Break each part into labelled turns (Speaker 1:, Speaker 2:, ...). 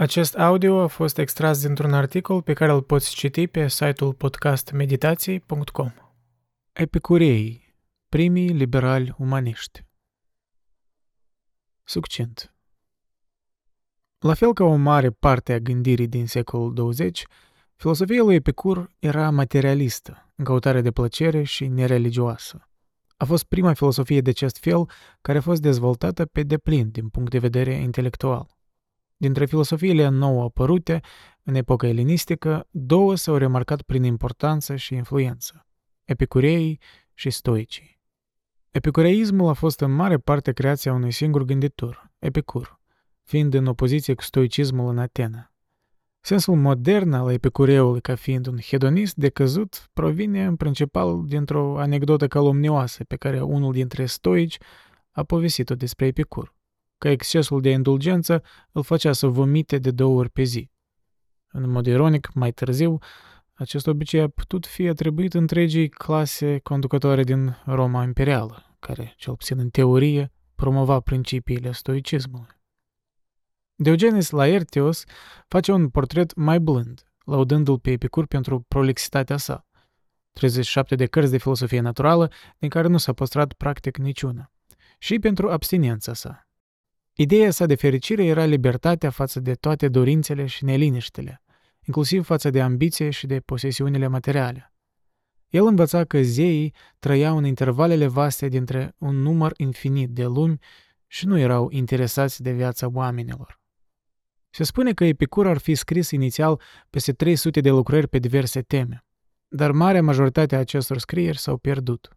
Speaker 1: Acest audio a fost extras dintr-un articol pe care îl poți citi pe site-ul podcastmeditații.com. Epicurei, primii liberali umaniști. Succint. La fel ca o mare parte a gândirii din secolul 20, filosofia lui Epicur era materialistă, în căutare de plăcere și nereligioasă. A fost prima filosofie de acest fel care a fost dezvoltată pe deplin din punct de vedere intelectual. Dintre filosofiile nou apărute în epoca elenistică, două s-au remarcat prin importanță și influență, epicureii și stoicii. Epicureismul a fost în mare parte creația unui singur gânditor, Epicur, fiind în opoziție cu stoicismul în Atena. Sensul modern al epicureului ca fiind un hedonist decăzut provine în principal dintr-o anecdotă calomnioasă pe care unul dintre stoici a povestit-o despre Epicur că excesul de indulgență îl făcea să vomite de două ori pe zi. În mod ironic, mai târziu, acest obicei a putut fi atribuit întregii clase conducătoare din Roma imperială, care, cel puțin în teorie, promova principiile stoicismului. Diogenes Laertios face un portret mai blând, laudându-l pe Epicur pentru prolixitatea sa. 37 de cărți de filosofie naturală, din care nu s-a păstrat practic niciuna, și pentru abstinența sa, Ideea sa de fericire era libertatea față de toate dorințele și neliniștele, inclusiv față de ambiție și de posesiunile materiale. El învăța că zeii trăiau în intervalele vaste dintre un număr infinit de lumi și nu erau interesați de viața oamenilor. Se spune că Epicur ar fi scris inițial peste 300 de lucrări pe diverse teme, dar marea majoritate a acestor scrieri s-au pierdut.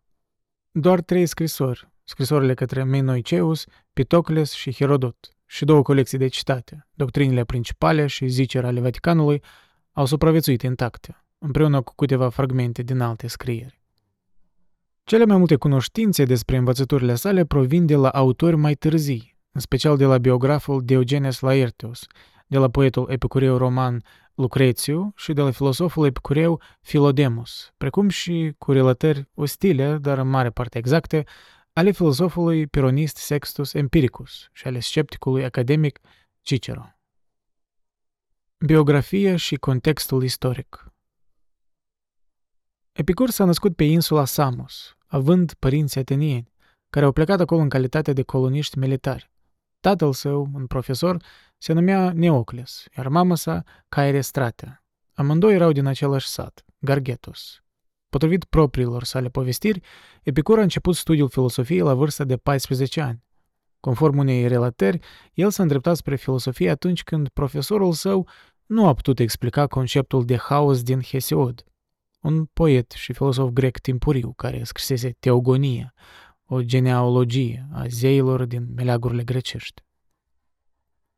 Speaker 1: Doar trei scrisori, scrisorile către Menoiceus, Pitocles și Herodot, și două colecții de citate, doctrinile principale și ziceri ale Vaticanului, au supraviețuit intacte, împreună cu câteva fragmente din alte scrieri. Cele mai multe cunoștințe despre învățăturile sale provin de la autori mai târzii, în special de la biograful Diogenes Laertius, de la poetul epicureu roman Lucrețiu și de la filosoful epicureu Philodemus, precum și cu relatări ostile, dar în mare parte exacte, ale filozofului peronist Sextus Empiricus și ale scepticului academic Cicero. Biografia și contextul istoric Epicur s-a născut pe insula Samos, având părinți atenieni, care au plecat acolo în calitate de coloniști militari. Tatăl său, un profesor, se numea Neocles, iar mama sa Caere Stratea. Amândoi erau din același sat, Gargetos. Potrivit propriilor sale povestiri, Epicur a început studiul filosofiei la vârsta de 14 ani. Conform unei relatări, el s-a îndreptat spre filosofie atunci când profesorul său nu a putut explica conceptul de haos din Hesiod, un poet și filosof grec timpuriu care scrisese Teogonia, o genealogie a zeilor din meleagurile grecești.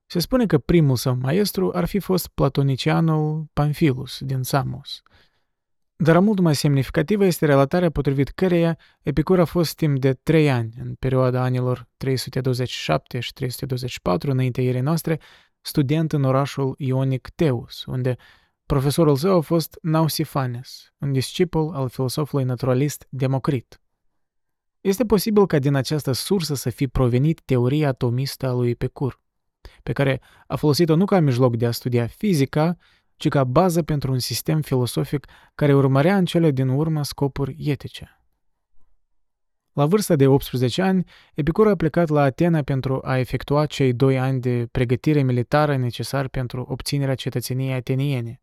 Speaker 1: Se spune că primul său maestru ar fi fost platonicianul Pamphilus din Samos – dar mult mai semnificativă este relatarea potrivit căreia Epicur a fost timp de trei ani, în perioada anilor 327 și 324 înaintea ierei noastre, student în orașul ionic Teus, unde profesorul său a fost Nausifanes, un discipol al filosofului naturalist Democrit. Este posibil ca din această sursă să fi provenit teoria atomistă a lui Epicur, pe care a folosit-o nu ca mijloc de a studia fizica, ci ca bază pentru un sistem filosofic care urmărea în cele din urmă scopuri etice. La vârsta de 18 ani, Epicur a plecat la Atena pentru a efectua cei doi ani de pregătire militară necesari pentru obținerea cetățeniei ateniene.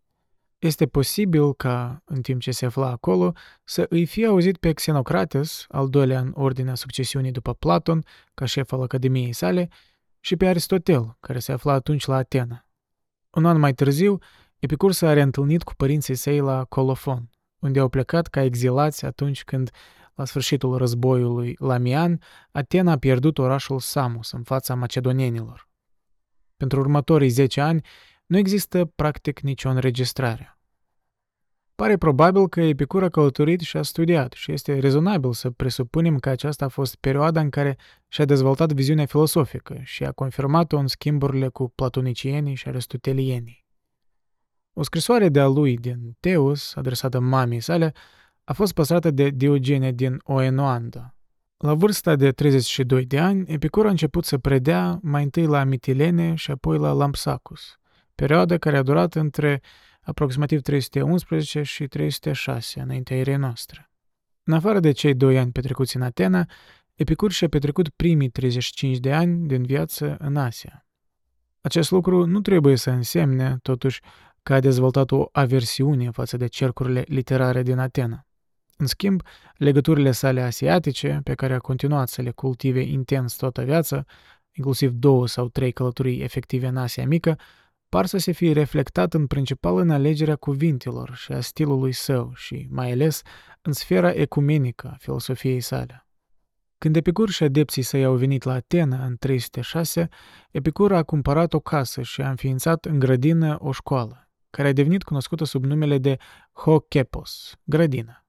Speaker 1: Este posibil ca, în timp ce se afla acolo, să îi fie auzit pe Xenocrates, al doilea în ordinea succesiunii după Platon, ca șef al Academiei sale, și pe Aristotel, care se afla atunci la Atena. Un an mai târziu, Epicur s-a reîntâlnit cu părinții săi la Colofon, unde au plecat ca exilați atunci când, la sfârșitul războiului Lamian, Atena a pierdut orașul Samos în fața macedonienilor. Pentru următorii 10 ani nu există practic nicio înregistrare. Pare probabil că Epicur a călătorit și a studiat și este rezonabil să presupunem că aceasta a fost perioada în care și-a dezvoltat viziunea filosofică și a confirmat-o în schimburile cu platonicienii și aristotelienii. O scrisoare de-a lui din Teus, adresată mamei sale, a fost păstrată de Diogene din Oenoanda. La vârsta de 32 de ani, Epicur a început să predea mai întâi la Mitilene și apoi la Lampsacus, perioadă care a durat între aproximativ 311 și 306 înaintea erei noastre. În afară de cei doi ani petrecuți în Atena, Epicur și-a petrecut primii 35 de ani din viață în Asia. Acest lucru nu trebuie să însemne, totuși, că a dezvoltat o aversiune față de cercurile literare din Atena. În schimb, legăturile sale asiatice, pe care a continuat să le cultive intens toată viața, inclusiv două sau trei călătorii efective în Asia Mică, par să se fie reflectat în principal în alegerea cuvintelor și a stilului său și, mai ales, în sfera ecumenică a filosofiei sale. Când Epicur și adepții săi au venit la Atena în 306, Epicur a cumpărat o casă și a înființat în grădină o școală, care a devenit cunoscută sub numele de Hokepos, grădină.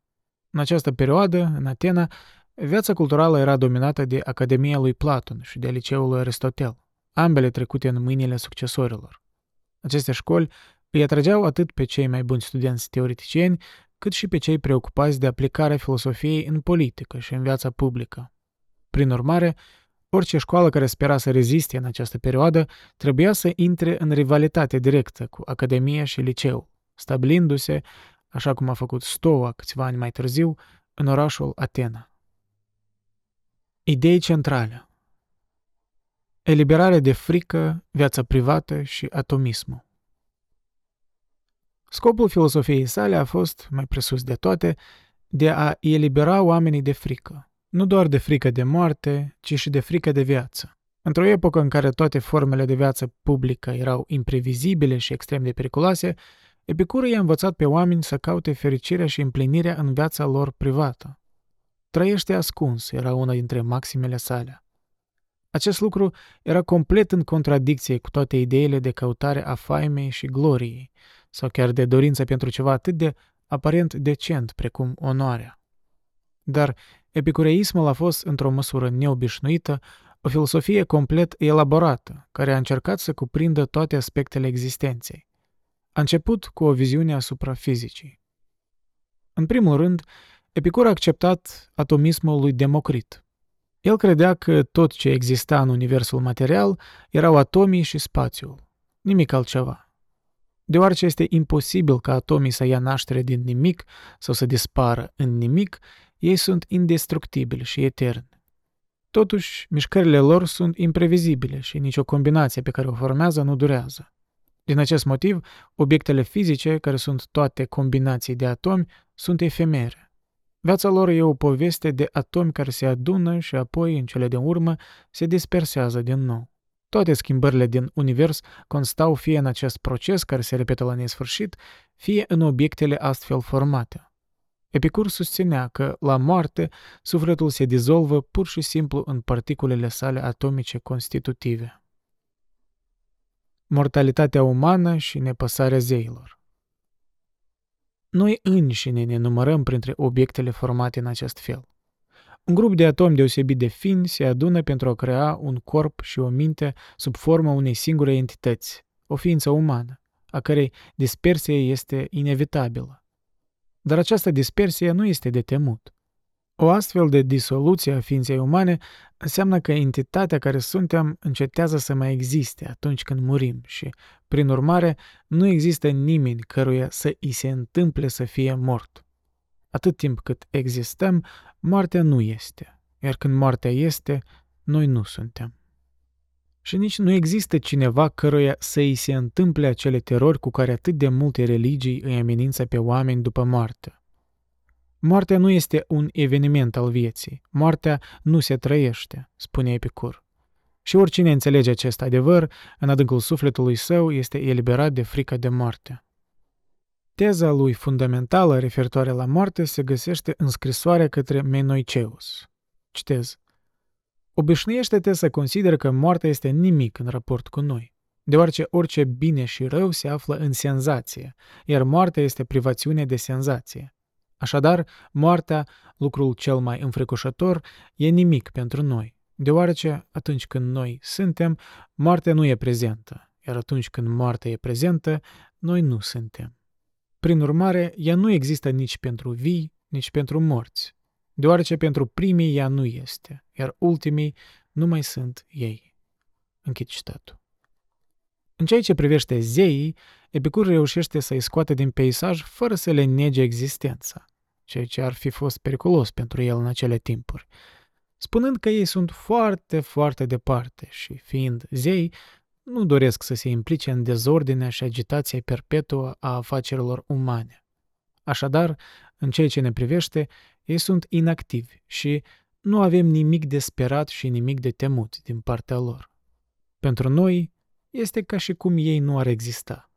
Speaker 1: În această perioadă, în Atena, viața culturală era dominată de Academia lui Platon și de liceul lui Aristotel, ambele trecute în mâinile succesorilor. Aceste școli îi atrageau atât pe cei mai buni studenți teoreticieni, cât și pe cei preocupați de aplicarea filosofiei în politică și în viața publică. Prin urmare, orice școală care spera să reziste în această perioadă trebuia să intre în rivalitate directă cu Academia și liceu, stabilindu-se, așa cum a făcut Stoa câțiva ani mai târziu, în orașul Atena. Idei centrale Eliberare de frică, viața privată și atomismul. Scopul filosofiei sale a fost, mai presus de toate, de a elibera oamenii de frică, nu doar de frică de moarte, ci și de frică de viață. Într-o epocă în care toate formele de viață publică erau imprevizibile și extrem de periculoase, Epicurul i-a învățat pe oameni să caute fericirea și împlinirea în viața lor privată. Trăiește ascuns era una dintre maximele sale. Acest lucru era complet în contradicție cu toate ideile de căutare a faimei și gloriei, sau chiar de dorință pentru ceva atât de aparent decent precum onoarea. Dar epicureismul a fost, într-o măsură neobișnuită, o filosofie complet elaborată, care a încercat să cuprindă toate aspectele existenței. A început cu o viziune asupra fizicii. În primul rând, Epicur a acceptat atomismul lui Democrit. El credea că tot ce exista în universul material erau atomii și spațiul, nimic altceva. Deoarece este imposibil ca atomii să ia naștere din nimic sau să dispară în nimic, ei sunt indestructibili și eterni. Totuși, mișcările lor sunt imprevizibile și nicio combinație pe care o formează nu durează. Din acest motiv, obiectele fizice, care sunt toate combinații de atomi, sunt efemere. Viața lor e o poveste de atomi care se adună și apoi, în cele din urmă, se dispersează din nou. Toate schimbările din univers constau fie în acest proces care se repetă la nesfârșit, fie în obiectele astfel formate. Epicur susținea că, la moarte, sufletul se dizolvă pur și simplu în particulele sale atomice constitutive. Mortalitatea umană și nepăsarea zeilor Noi înșine ne numărăm printre obiectele formate în acest fel. Un grup de atomi deosebit de fin se adună pentru a crea un corp și o minte sub forma unei singure entități, o ființă umană, a cărei dispersie este inevitabilă. Dar această dispersie nu este de temut. O astfel de disoluție a ființei umane înseamnă că entitatea care suntem încetează să mai existe atunci când murim și, prin urmare, nu există nimeni căruia să îi se întâmple să fie mort. Atât timp cât existăm, moartea nu este, iar când moartea este, noi nu suntem. Și nici nu există cineva căruia să îi se întâmple acele terori cu care atât de multe religii îi amenință pe oameni după moarte. Moartea nu este un eveniment al vieții. Moartea nu se trăiește, spune Epicur. Și oricine înțelege acest adevăr, în adâncul sufletului său este eliberat de frica de moarte. Teza lui fundamentală referitoare la moarte se găsește în scrisoarea către Menoiceus. Citez. Obișnuiește-te să consider că moartea este nimic în raport cu noi, deoarece orice bine și rău se află în senzație, iar moartea este privațiune de senzație. Așadar, moartea, lucrul cel mai înfricoșător, e nimic pentru noi, deoarece atunci când noi suntem, moartea nu e prezentă, iar atunci când moartea e prezentă, noi nu suntem. Prin urmare, ea nu există nici pentru vii, nici pentru morți, deoarece pentru primii ea nu este, iar ultimii nu mai sunt ei. Închid citatul. În ceea ce privește zeii, Epicur reușește să-i scoate din peisaj fără să le nege existența, ceea ce ar fi fost periculos pentru el în acele timpuri, spunând că ei sunt foarte, foarte departe și, fiind zei, nu doresc să se implice în dezordinea și agitația perpetuă a afacerilor umane. Așadar, în ceea ce ne privește, ei sunt inactivi și nu avem nimic de sperat și nimic de temut din partea lor. Pentru noi, este ca și cum ei nu ar exista.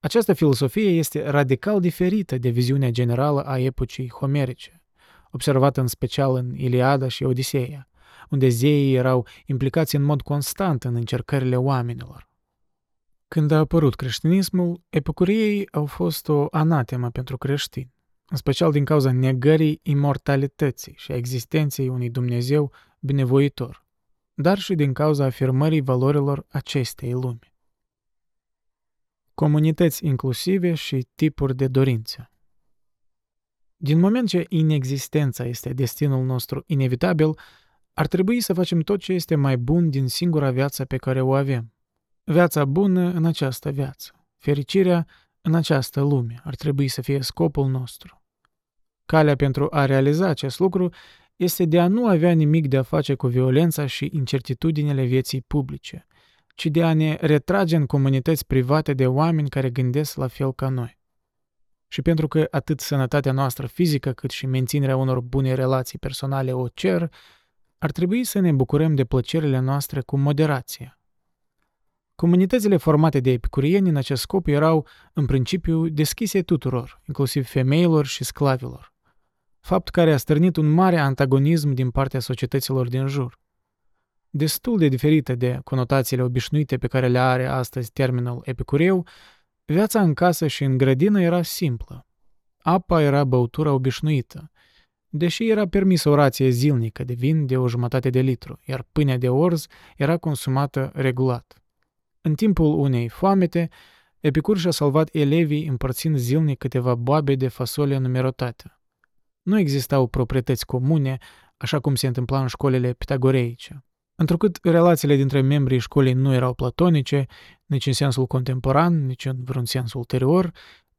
Speaker 1: Această filosofie este radical diferită de viziunea generală a epocii homerice, observată în special în Iliada și Odiseea, unde zeii erau implicați în mod constant în încercările oamenilor. Când a apărut creștinismul, epicuriei au fost o anatemă pentru creștini, în special din cauza negării imortalității și a existenței unui Dumnezeu binevoitor, dar și din cauza afirmării valorilor acestei lumi. Comunități inclusive și tipuri de dorințe Din moment ce inexistența este destinul nostru inevitabil, ar trebui să facem tot ce este mai bun din singura viață pe care o avem. Viața bună în această viață. Fericirea în această lume ar trebui să fie scopul nostru. Calea pentru a realiza acest lucru este de a nu avea nimic de a face cu violența și incertitudinile vieții publice, ci de a ne retrage în comunități private de oameni care gândesc la fel ca noi. Și pentru că atât sănătatea noastră fizică cât și menținerea unor bune relații personale o cer, ar trebui să ne bucurăm de plăcerile noastre cu moderație. Comunitățile formate de epicurieni în acest scop erau, în principiu, deschise tuturor, inclusiv femeilor și sclavilor. Fapt care a stârnit un mare antagonism din partea societăților din jur. Destul de diferită de conotațiile obișnuite pe care le are astăzi termenul epicureu, viața în casă și în grădină era simplă. Apa era băutura obișnuită, deși era permisă o rație zilnică de vin de o jumătate de litru, iar pâinea de orz era consumată regulat. În timpul unei foamete, Epicur și-a salvat elevii împărțind zilnic câteva boabe de fasole numerotate. Nu existau proprietăți comune, așa cum se întâmpla în școlile pitagoreice. Întrucât relațiile dintre membrii școlii nu erau platonice, nici în sensul contemporan, nici în vreun sens ulterior,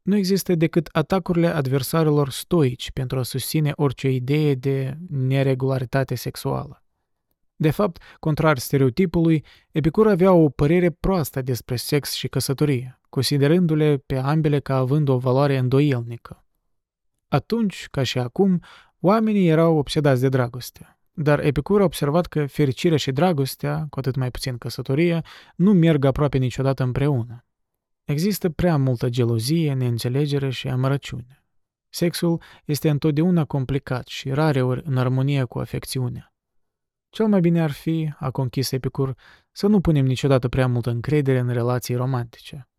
Speaker 1: nu există decât atacurile adversarilor stoici pentru a susține orice idee de neregularitate sexuală. De fapt, contrar stereotipului, Epicur avea o părere proastă despre sex și căsătorie, considerându-le pe ambele ca având o valoare îndoielnică. Atunci, ca și acum, oamenii erau obsedați de dragoste. Dar Epicur a observat că fericirea și dragostea, cu atât mai puțin căsătoria, nu merg aproape niciodată împreună. Există prea multă gelozie, neînțelegere și amărăciune. Sexul este întotdeauna complicat și rareori în armonie cu afecțiunea. Cel mai bine ar fi, a conchis Epicur, să nu punem niciodată prea multă încredere în relații romantice.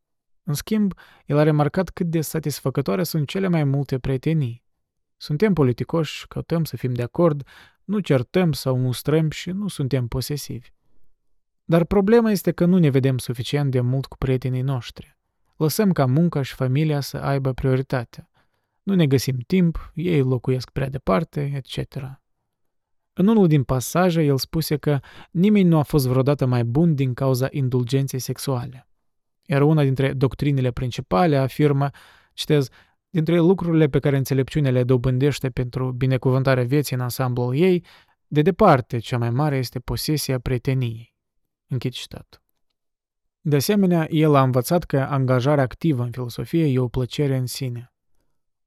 Speaker 1: În schimb, el a remarcat cât de satisfăcătoare sunt cele mai multe prietenii. Suntem politicoși, căutăm să fim de acord, nu certăm sau mustrăm și nu suntem posesivi. Dar problema este că nu ne vedem suficient de mult cu prietenii noștri. Lăsăm ca munca și familia să aibă prioritate. Nu ne găsim timp, ei locuiesc prea departe, etc. În unul din pasaje, el spuse că nimeni nu a fost vreodată mai bun din cauza indulgenței sexuale. Iar una dintre doctrinele principale afirmă, citez, dintre lucrurile pe care înțelepciunea le dobândește pentru binecuvântarea vieții în ansamblul ei, de departe cea mai mare este posesia prieteniei. Închid citatul. De asemenea, el a învățat că angajarea activă în filosofie e o plăcere în sine.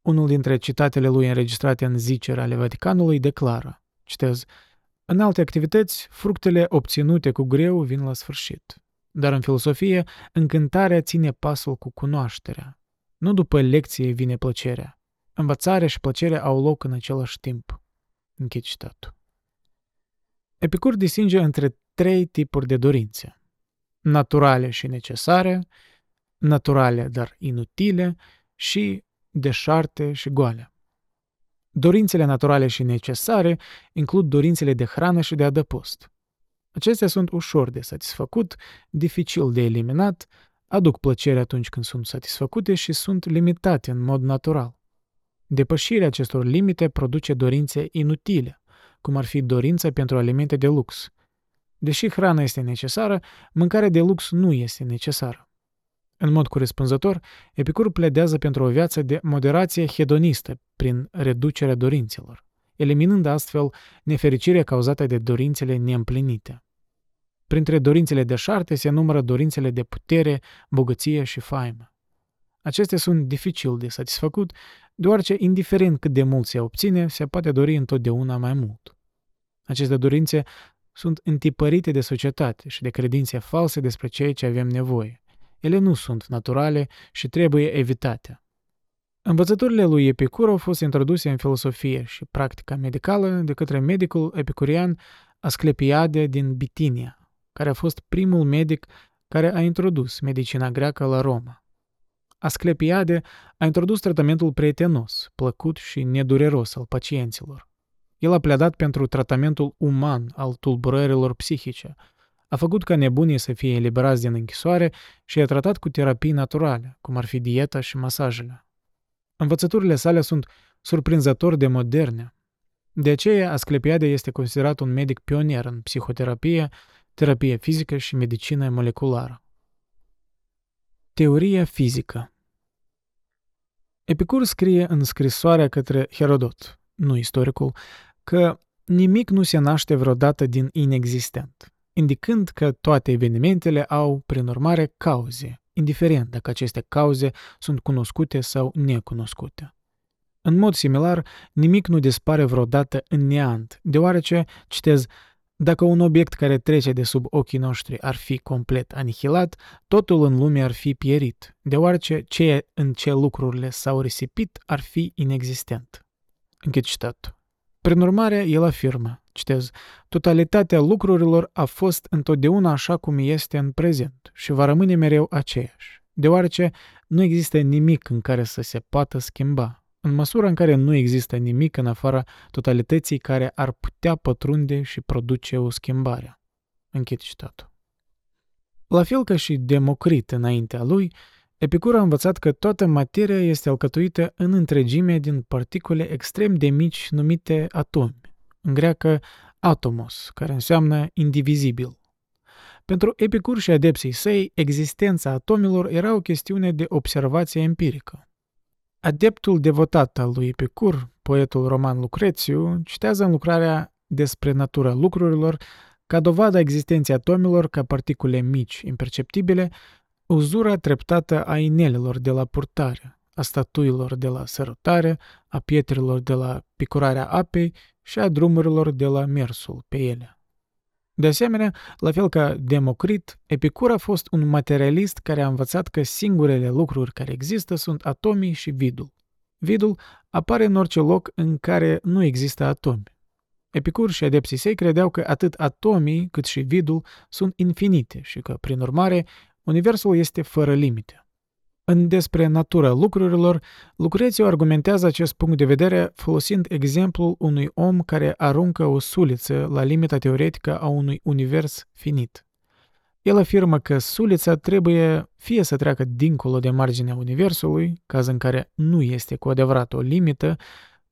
Speaker 1: Unul dintre citatele lui înregistrate în zicere ale Vaticanului declară, citez, În alte activități, fructele obținute cu greu vin la sfârșit. Dar în filosofie, încântarea ține pasul cu cunoașterea. Nu după lecție vine plăcerea. Învățarea și plăcerea au loc în același timp. Închid citatul. Epicur distinge între trei tipuri de dorințe naturale și necesare, naturale dar inutile și deșarte și goale. Dorințele naturale și necesare includ dorințele de hrană și de adăpost. Acestea sunt ușor de satisfăcut, dificil de eliminat, aduc plăcere atunci când sunt satisfăcute și sunt limitate în mod natural. Depășirea acestor limite produce dorințe inutile, cum ar fi dorința pentru alimente de lux, Deși hrana este necesară, mâncarea de lux nu este necesară. În mod corespunzător, Epicur pledează pentru o viață de moderație hedonistă prin reducerea dorințelor, eliminând astfel nefericirea cauzată de dorințele neîmplinite. Printre dorințele de șarte se numără dorințele de putere, bogăție și faimă. Acestea sunt dificil de satisfăcut, deoarece, indiferent cât de mult se obține, se poate dori întotdeauna mai mult. Aceste dorințe sunt întipărite de societate și de credințe false despre ceea ce avem nevoie. Ele nu sunt naturale și trebuie evitate. Învățăturile lui Epicur au fost introduse în filosofie și practica medicală de către medicul epicurian Asclepiade din Bitinia, care a fost primul medic care a introdus medicina greacă la Roma. Asclepiade a introdus tratamentul prietenos, plăcut și nedureros al pacienților. El a pledat pentru tratamentul uman al tulburărilor psihice, a făcut ca nebunii să fie eliberați din închisoare și a tratat cu terapii naturale, cum ar fi dieta și masajele. Învățăturile sale sunt surprinzător de moderne. De aceea, Asclepiade este considerat un medic pionier în psihoterapie, terapie fizică și medicină moleculară. Teoria fizică Epicur scrie în scrisoarea către Herodot, nu istoricul, că nimic nu se naște vreodată din inexistent, indicând că toate evenimentele au, prin urmare, cauze, indiferent dacă aceste cauze sunt cunoscute sau necunoscute. În mod similar, nimic nu dispare vreodată în neant, deoarece, citez, dacă un obiect care trece de sub ochii noștri ar fi complet anihilat, totul în lume ar fi pierit, deoarece ceea în ce lucrurile s-au risipit ar fi inexistent. Închid citatul. Prin urmare, el afirmă, citez, totalitatea lucrurilor a fost întotdeauna așa cum este în prezent și va rămâne mereu aceeași, deoarece nu există nimic în care să se poată schimba, în măsura în care nu există nimic în afara totalității care ar putea pătrunde și produce o schimbare. Închid citatul. La fel ca și Democrit înaintea lui, Epicur a învățat că toată materia este alcătuită în întregime din particule extrem de mici numite atomi, în greacă atomos, care înseamnă indivizibil. Pentru Epicur și adepții săi, existența atomilor era o chestiune de observație empirică. Adeptul devotat al lui Epicur, poetul roman Lucrețiu, citează în lucrarea despre natura lucrurilor ca dovada existenței atomilor ca particule mici, imperceptibile, uzura treptată a inelelor de la purtare, a statuilor de la sărutare, a pietrelor de la picurarea apei și a drumurilor de la mersul pe ele. De asemenea, la fel ca Democrit, Epicur a fost un materialist care a învățat că singurele lucruri care există sunt atomii și vidul. Vidul apare în orice loc în care nu există atomi. Epicur și adepții săi credeau că atât atomii cât și vidul sunt infinite și că, prin urmare, universul este fără limite. În despre natura lucrurilor, Lucrețiu argumentează acest punct de vedere folosind exemplul unui om care aruncă o suliță la limita teoretică a unui univers finit. El afirmă că sulița trebuie fie să treacă dincolo de marginea universului, caz în care nu este cu adevărat o limită,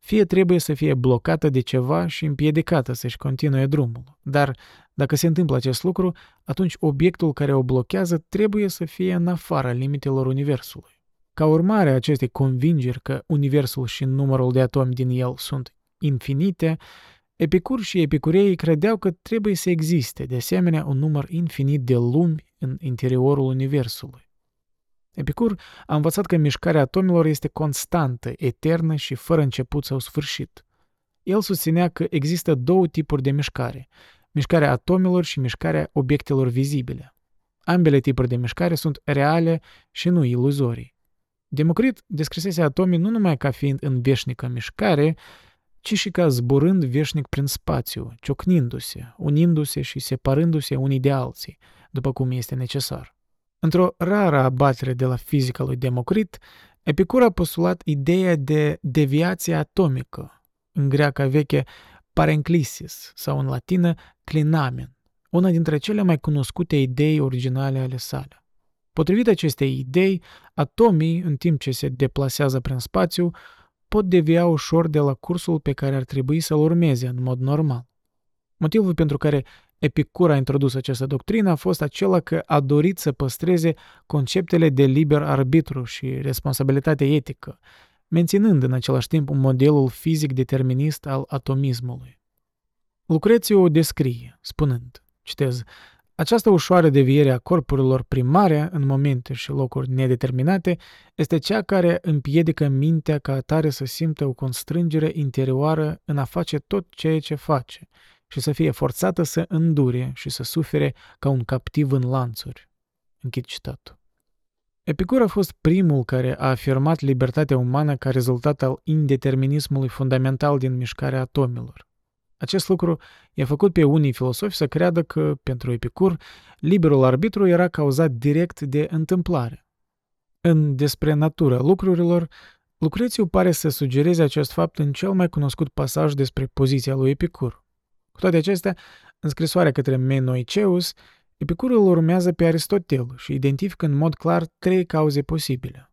Speaker 1: fie trebuie să fie blocată de ceva și împiedicată să-și continue drumul. Dar dacă se întâmplă acest lucru, atunci obiectul care o blochează trebuie să fie în afara limitelor Universului. Ca urmare a acestei convingeri că Universul și numărul de atomi din el sunt infinite, Epicur și epicureii credeau că trebuie să existe, de asemenea, un număr infinit de lumi în interiorul Universului. Epicur a învățat că mișcarea atomilor este constantă, eternă și fără început sau sfârșit. El susținea că există două tipuri de mișcare, mișcarea atomilor și mișcarea obiectelor vizibile. Ambele tipuri de mișcare sunt reale și nu iluzorii. Democrit descrisese atomii nu numai ca fiind în veșnică mișcare, ci și ca zburând veșnic prin spațiu, ciocnindu-se, unindu-se și separându-se unii de alții, după cum este necesar. Într-o rară abatere de la fizica lui Democrit, Epicur a postulat ideea de deviație atomică, în greaca veche parenclisis sau în latină clinamen, una dintre cele mai cunoscute idei originale ale sale. Potrivit acestei idei, atomii, în timp ce se deplasează prin spațiu, pot devia ușor de la cursul pe care ar trebui să-l urmeze în mod normal. Motivul pentru care Epicur a introdus această doctrină a fost acela că a dorit să păstreze conceptele de liber arbitru și responsabilitate etică, menținând în același timp modelul fizic determinist al atomismului. Lucrețiu o descrie, spunând, citez, această ușoară deviere a corpurilor primare în momente și locuri nedeterminate este cea care împiedică mintea ca atare să simtă o constrângere interioară în a face tot ceea ce face și să fie forțată să îndure și să sufere ca un captiv în lanțuri. Închid citatul. Epicur a fost primul care a afirmat libertatea umană ca rezultat al indeterminismului fundamental din mișcarea atomilor. Acest lucru i-a făcut pe unii filosofi să creadă că, pentru Epicur, liberul arbitru era cauzat direct de întâmplare. În Despre natura lucrurilor, Lucrețiu pare să sugereze acest fapt în cel mai cunoscut pasaj despre poziția lui Epicur. Cu toate acestea, în scrisoarea către Menoiceus, Epicurul urmează pe Aristotel și identifică în mod clar trei cauze posibile.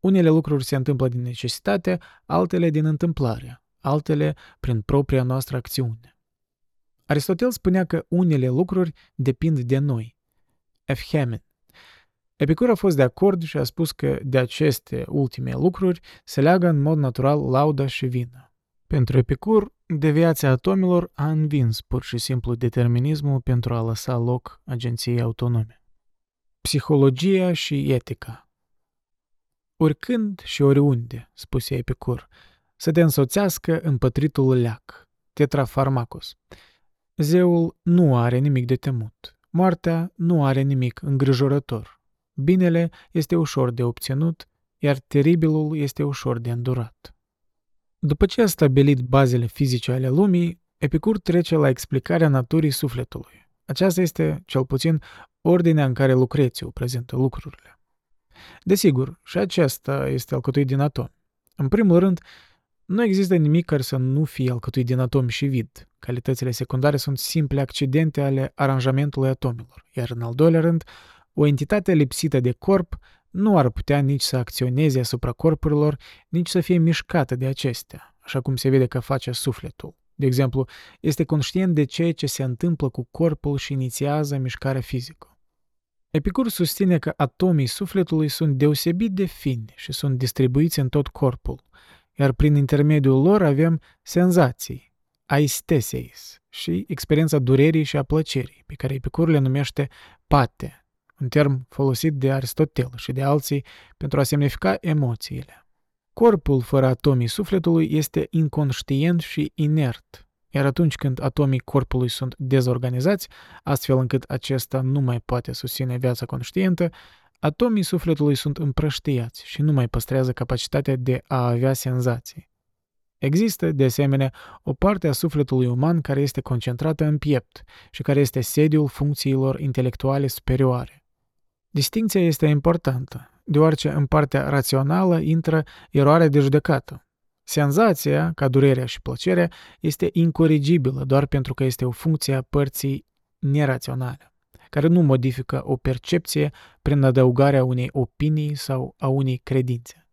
Speaker 1: Unele lucruri se întâmplă din necesitate, altele din întâmplare altele prin propria noastră acțiune. Aristotel spunea că unele lucruri depind de noi. F. Hammond. Epicur a fost de acord și a spus că de aceste ultime lucruri se leagă în mod natural lauda și vină. Pentru Epicur, deviația atomilor a învins pur și simplu determinismul pentru a lăsa loc agenției autonome. Psihologia și etica Oricând și oriunde, spuse Epicur, să te însoțească împătritul leac, tetrafarmacos. Zeul nu are nimic de temut. Moartea nu are nimic îngrijorător. Binele este ușor de obținut, iar teribilul este ușor de îndurat. După ce a stabilit bazele fizice ale lumii, Epicur trece la explicarea naturii sufletului. Aceasta este, cel puțin, ordinea în care Lucrețiu prezintă lucrurile. Desigur, și acesta este alcătuit din atomi. În primul rând, nu există nimic care să nu fie alcătuit din atom și vid. Calitățile secundare sunt simple accidente ale aranjamentului atomilor, iar în al doilea rând, o entitate lipsită de corp nu ar putea nici să acționeze asupra corpurilor, nici să fie mișcată de acestea, așa cum se vede că face sufletul. De exemplu, este conștient de ceea ce se întâmplă cu corpul și inițiază mișcarea fizică. Epicur susține că atomii sufletului sunt deosebit de fini și sunt distribuiți în tot corpul, iar prin intermediul lor avem senzații, aisteseis, și experiența durerii și a plăcerii, pe care Epicur le numește pate, un term folosit de Aristotel și de alții pentru a semnifica emoțiile. Corpul fără atomii sufletului este inconștient și inert, iar atunci când atomii corpului sunt dezorganizați, astfel încât acesta nu mai poate susține viața conștientă, Atomii sufletului sunt împrăștiați și nu mai păstrează capacitatea de a avea senzații. Există, de asemenea, o parte a sufletului uman care este concentrată în piept și care este sediul funcțiilor intelectuale superioare. Distinția este importantă, deoarece în partea rațională intră eroarea de judecată. Senzația, ca durerea și plăcerea, este incorrigibilă doar pentru că este o funcție a părții neraționale care nu modifică o percepție prin adăugarea unei opinii sau a unei credințe.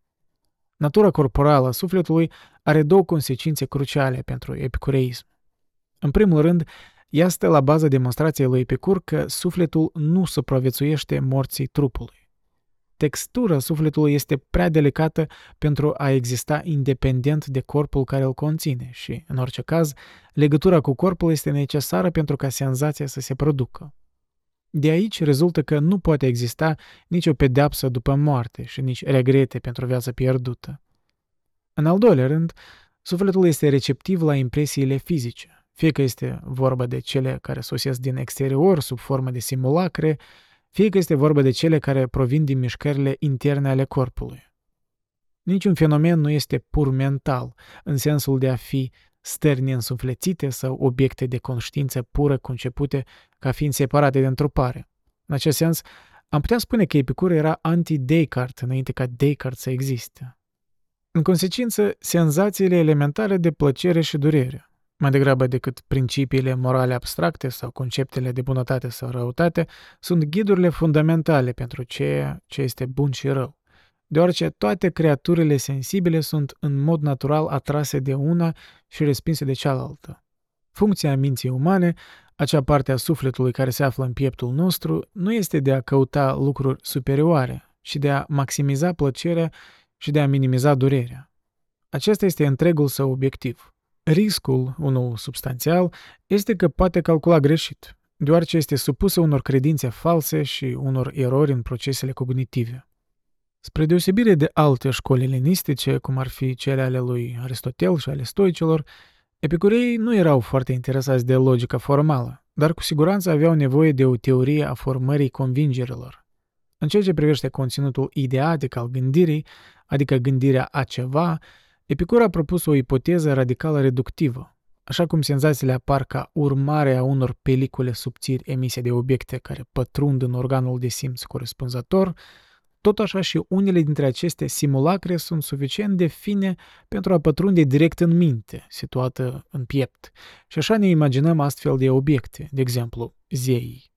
Speaker 1: Natura corporală a sufletului are două consecințe cruciale pentru epicureism. În primul rând, ea stă la baza demonstrației lui Epicur că sufletul nu supraviețuiește morții trupului. Textura sufletului este prea delicată pentru a exista independent de corpul care îl conține și, în orice caz, legătura cu corpul este necesară pentru ca senzația să se producă. De aici rezultă că nu poate exista nicio pedeapsă după moarte și nici regrete pentru viața pierdută. În al doilea rând, sufletul este receptiv la impresiile fizice, fie că este vorba de cele care sosesc din exterior sub formă de simulacre, fie că este vorba de cele care provin din mișcările interne ale corpului. Niciun fenomen nu este pur mental, în sensul de a fi stări neînsuflețite sau obiecte de conștiință pură concepute ca fiind separate de întrupare. În acest sens, am putea spune că Epicur era anti-Descartes înainte ca Descartes să existe. În consecință, senzațiile elementare de plăcere și durere, mai degrabă decât principiile morale abstracte sau conceptele de bunătate sau răutate, sunt ghidurile fundamentale pentru ceea ce este bun și rău deoarece toate creaturile sensibile sunt în mod natural atrase de una și respinse de cealaltă. Funcția minții umane, acea parte a sufletului care se află în pieptul nostru, nu este de a căuta lucruri superioare, ci de a maximiza plăcerea și de a minimiza durerea. Acesta este întregul său obiectiv. Riscul, unul substanțial, este că poate calcula greșit, deoarece este supusă unor credințe false și unor erori în procesele cognitive. Spre deosebire de alte școli elenistice, cum ar fi cele ale lui Aristotel și ale stoicilor, epicureii nu erau foarte interesați de logica formală, dar cu siguranță aveau nevoie de o teorie a formării convingerilor. În ceea ce privește conținutul ideatic al gândirii, adică gândirea a ceva, Epicur a propus o ipoteză radicală reductivă, așa cum senzațiile apar ca urmare a unor pelicule subțiri emise de obiecte care pătrund în organul de simț corespunzător, tot așa și unele dintre aceste simulacre sunt suficient de fine pentru a pătrunde direct în minte, situată în piept, și așa ne imaginăm astfel de obiecte, de exemplu, zeii.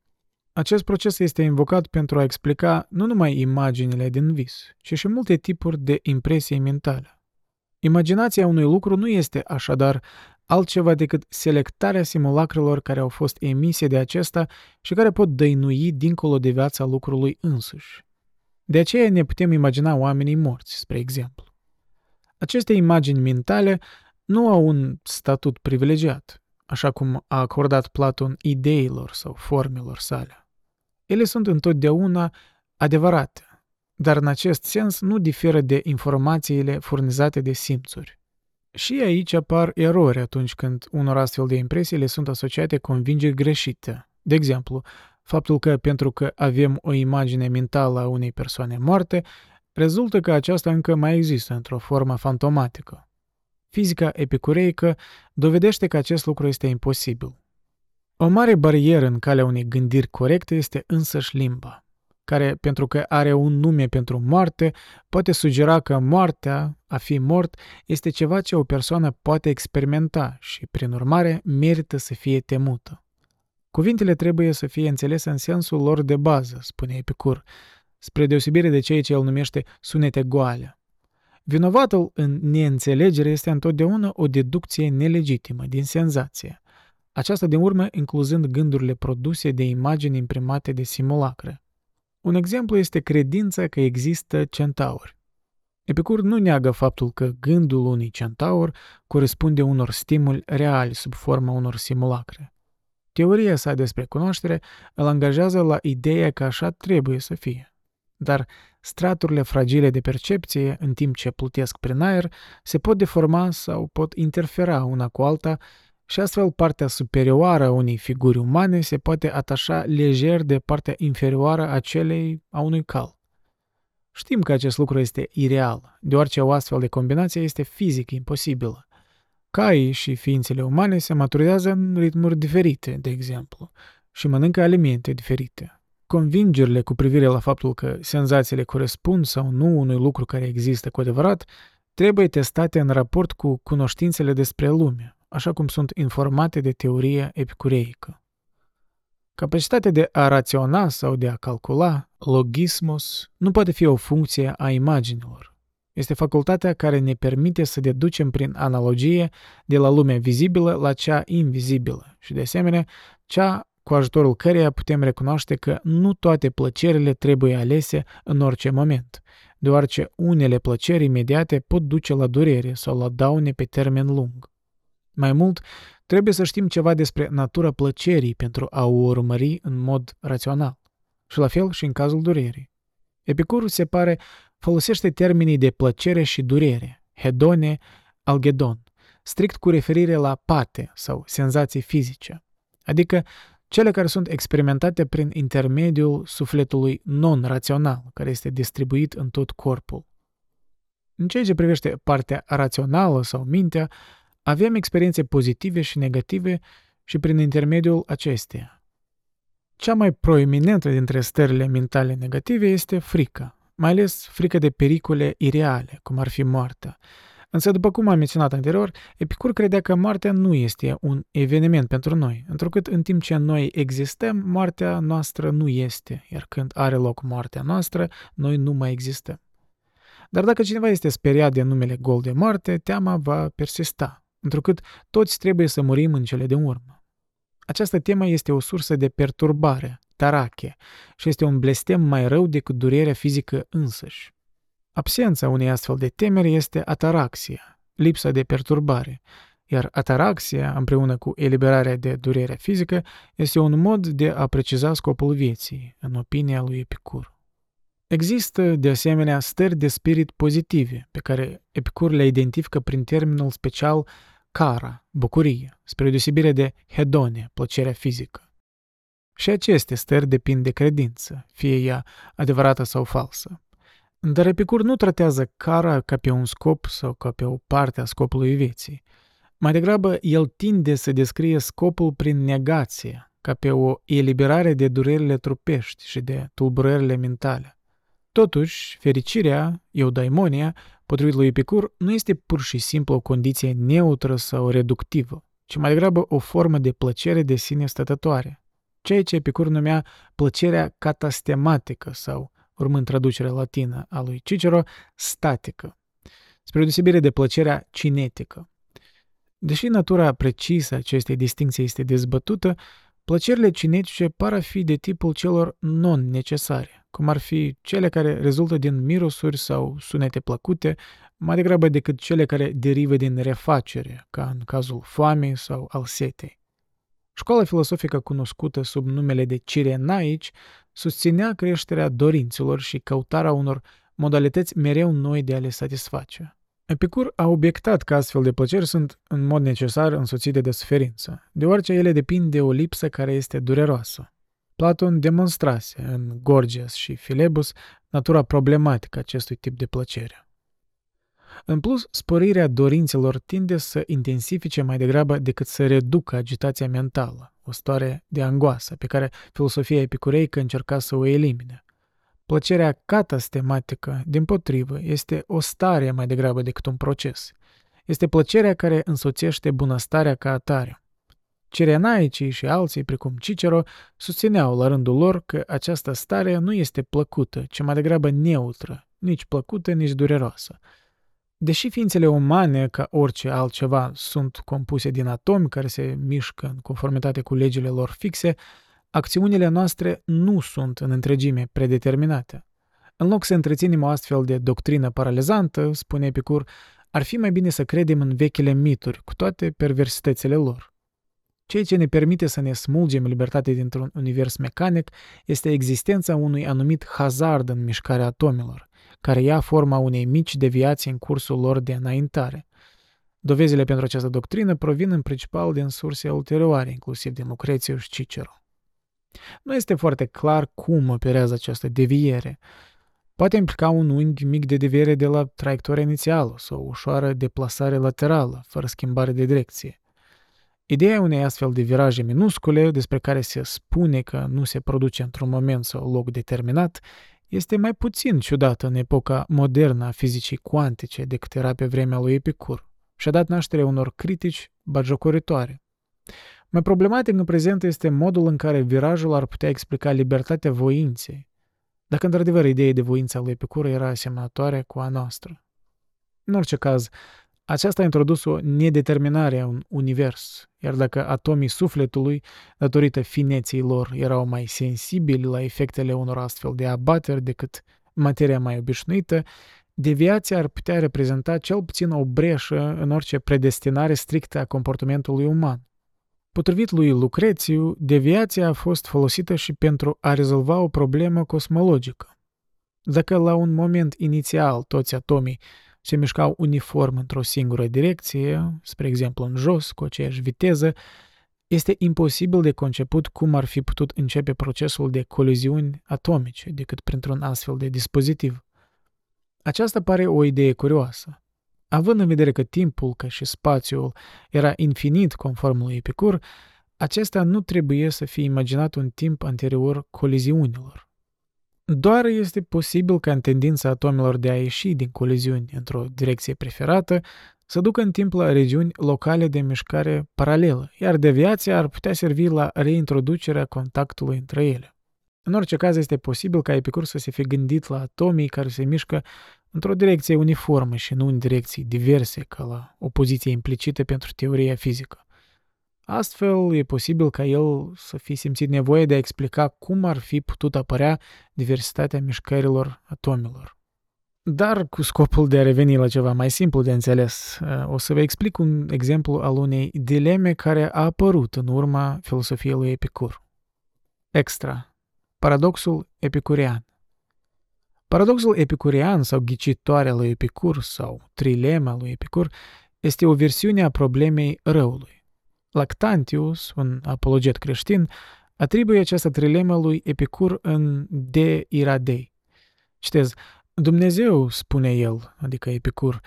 Speaker 1: Acest proces este invocat pentru a explica nu numai imaginile din vis, ci și multe tipuri de impresii mentale. Imaginația unui lucru nu este așadar altceva decât selectarea simulacrelor care au fost emise de acesta și care pot dăinui dincolo de viața lucrului însuși. De aceea ne putem imagina oamenii morți, spre exemplu. Aceste imagini mentale nu au un statut privilegiat, așa cum a acordat Platon ideilor sau formelor sale. Ele sunt întotdeauna adevărate, dar în acest sens nu diferă de informațiile furnizate de simțuri. Și aici apar erori atunci când unor astfel de impresii le sunt asociate convingeri greșite. De exemplu, faptul că pentru că avem o imagine mentală a unei persoane moarte, rezultă că aceasta încă mai există într-o formă fantomatică. Fizica epicureică dovedește că acest lucru este imposibil. O mare barieră în calea unei gândiri corecte este însăși limba care, pentru că are un nume pentru moarte, poate sugera că moartea, a fi mort, este ceva ce o persoană poate experimenta și, prin urmare, merită să fie temută. Cuvintele trebuie să fie înțelese în sensul lor de bază, spune Epicur, spre deosebire de ceea ce el numește sunete goale. Vinovatul în neînțelegere este întotdeauna o deducție nelegitimă din senzație. Aceasta, din urmă, incluzând gândurile produse de imagini imprimate de simulacre. Un exemplu este credința că există centauri. Epicur nu neagă faptul că gândul unui centaur corespunde unor stimuli reali sub forma unor simulacre. Teoria sa despre cunoaștere îl angajează la ideea că așa trebuie să fie. Dar straturile fragile de percepție, în timp ce plutesc prin aer, se pot deforma sau pot interfera una cu alta și astfel partea superioară a unei figuri umane se poate atașa lejer de partea inferioară a celei a unui cal. Știm că acest lucru este ireal, deoarece o astfel de combinație este fizic imposibilă. Caii și ființele umane se maturizează în ritmuri diferite, de exemplu, și mănâncă alimente diferite. Convingerile cu privire la faptul că senzațiile corespund sau nu unui lucru care există cu adevărat trebuie testate în raport cu cunoștințele despre lume, așa cum sunt informate de teoria epicureică. Capacitatea de a raționa sau de a calcula, logismos, nu poate fi o funcție a imaginilor. Este facultatea care ne permite să deducem prin analogie de la lumea vizibilă la cea invizibilă și, de asemenea, cea cu ajutorul căreia putem recunoaște că nu toate plăcerile trebuie alese în orice moment, deoarece unele plăceri imediate pot duce la durere sau la daune pe termen lung. Mai mult, trebuie să știm ceva despre natura plăcerii pentru a o urmări în mod rațional. Și la fel și în cazul durerii. Epicurul se pare folosește termenii de plăcere și durere, hedone, algedon, strict cu referire la pate sau senzații fizice, adică cele care sunt experimentate prin intermediul sufletului non-rațional, care este distribuit în tot corpul. În ceea ce privește partea rațională sau mintea, avem experiențe pozitive și negative și prin intermediul acesteia. Cea mai proeminentă dintre stările mentale negative este frica, mai ales frică de pericole ireale, cum ar fi moartea. Însă, după cum am menționat anterior, Epicur credea că moartea nu este un eveniment pentru noi, întrucât în timp ce noi existăm, moartea noastră nu este, iar când are loc moartea noastră, noi nu mai existăm. Dar dacă cineva este speriat de numele gol de moarte, teama va persista întrucât toți trebuie să murim în cele de urmă. Această temă este o sursă de perturbare, tarache, și este un blestem mai rău decât durerea fizică însăși. Absența unei astfel de temeri este ataraxia, lipsa de perturbare, iar ataraxia, împreună cu eliberarea de durere fizică, este un mod de a preciza scopul vieții, în opinia lui Epicur. Există, de asemenea, stări de spirit pozitive, pe care Epicur le identifică prin termenul special cara, bucurie, spre deosebire de hedone, plăcerea fizică. Și aceste stări depind de credință, fie ea adevărată sau falsă. Dar Epicur nu tratează cara ca pe un scop sau ca pe o parte a scopului vieții. Mai degrabă, el tinde să descrie scopul prin negație, ca pe o eliberare de durerile trupești și de tulburările mentale. Totuși, fericirea, eudaimonia, potrivit lui Epicur, nu este pur și simplu o condiție neutră sau reductivă, ci mai degrabă o formă de plăcere de sine stătătoare, ceea ce Epicur numea plăcerea catastematică sau, urmând traducerea latină a lui Cicero, statică, spre deosebire de plăcerea cinetică. Deși natura precisă acestei distinții este dezbătută, plăcerile cinetice par a fi de tipul celor non-necesare cum ar fi cele care rezultă din mirosuri sau sunete plăcute, mai degrabă decât cele care derivă din refacere, ca în cazul foamei sau al setei. Școala filosofică cunoscută sub numele de Cirenaici susținea creșterea dorințelor și căutarea unor modalități mereu noi de a le satisface. Epicur a obiectat că astfel de plăceri sunt în mod necesar însoțite de suferință, deoarece ele depind de o lipsă care este dureroasă. Platon demonstrase în Gorgias și Filebus natura problematică acestui tip de plăcere. În plus, sporirea dorințelor tinde să intensifice mai degrabă decât să reducă agitația mentală, o stare de angoasă pe care filosofia epicureică încerca să o elimine. Plăcerea catastematică, din potrivă, este o stare mai degrabă decât un proces. Este plăcerea care însoțește bunăstarea ca atare. Cirenaicii și alții, precum Cicero, susțineau la rândul lor că această stare nu este plăcută, ci mai degrabă neutră, nici plăcută, nici dureroasă. Deși ființele umane, ca orice altceva, sunt compuse din atomi care se mișcă în conformitate cu legile lor fixe, acțiunile noastre nu sunt în întregime predeterminate. În loc să întreținem o astfel de doctrină paralizantă, spune Epicur, ar fi mai bine să credem în vechile mituri, cu toate perversitățile lor. Ceea ce ne permite să ne smulgem libertatea dintr-un univers mecanic este existența unui anumit hazard în mișcarea atomilor, care ia forma unei mici deviații în cursul lor de înaintare. Dovezile pentru această doctrină provin în principal din surse ulterioare, inclusiv din Lucrețiu și Cicero. Nu este foarte clar cum operează această deviere. Poate implica un unghi mic de deviere de la traiectoria inițială sau o ușoară deplasare laterală, fără schimbare de direcție. Ideea unei astfel de viraje minuscule, despre care se spune că nu se produce într-un moment sau loc determinat, este mai puțin ciudată în epoca modernă a fizicii cuantice decât era pe vremea lui Epicur și a dat naștere unor critici bajocoritoare. Mai problematic în prezent este modul în care virajul ar putea explica libertatea voinței, dacă într-adevăr ideea de voință a lui Epicur era asemănătoare cu a noastră. În orice caz, aceasta a introdus o nedeterminare a un univers, iar dacă atomii sufletului, datorită fineței lor, erau mai sensibili la efectele unor astfel de abateri decât materia mai obișnuită, deviația ar putea reprezenta cel puțin o breșă în orice predestinare strictă a comportamentului uman. Potrivit lui Lucrețiu, deviația a fost folosită și pentru a rezolva o problemă cosmologică. Dacă la un moment inițial toți atomii se mișcau uniform într-o singură direcție, spre exemplu în jos, cu aceeași viteză, este imposibil de conceput cum ar fi putut începe procesul de coliziuni atomice decât printr-un astfel de dispozitiv. Aceasta pare o idee curioasă. Având în vedere că timpul, ca și spațiul, era infinit conform lui Epicur, acesta nu trebuie să fie imaginat un timp anterior coliziunilor. Doar este posibil ca în tendința atomilor de a ieși din coliziuni într-o direcție preferată să ducă în timp la regiuni locale de mișcare paralelă, iar deviația ar putea servi la reintroducerea contactului între ele. În orice caz, este posibil ca Epicur să se fi gândit la atomii care se mișcă într-o direcție uniformă și nu în direcții diverse, ca la opoziție implicită pentru teoria fizică. Astfel, e posibil ca el să fi simțit nevoie de a explica cum ar fi putut apărea diversitatea mișcărilor atomilor. Dar cu scopul de a reveni la ceva mai simplu de înțeles, uh, o să vă explic un exemplu al unei dileme care a apărut în urma filosofiei lui Epicur. Extra. Paradoxul epicurean. Paradoxul epicurean sau ghicitoarea lui Epicur sau trilema lui Epicur este o versiune a problemei răului. Lactantius, un apologet creștin, atribuie această trilemă lui Epicur în De Iradei. Citez, Dumnezeu, spune el, adică Epicur,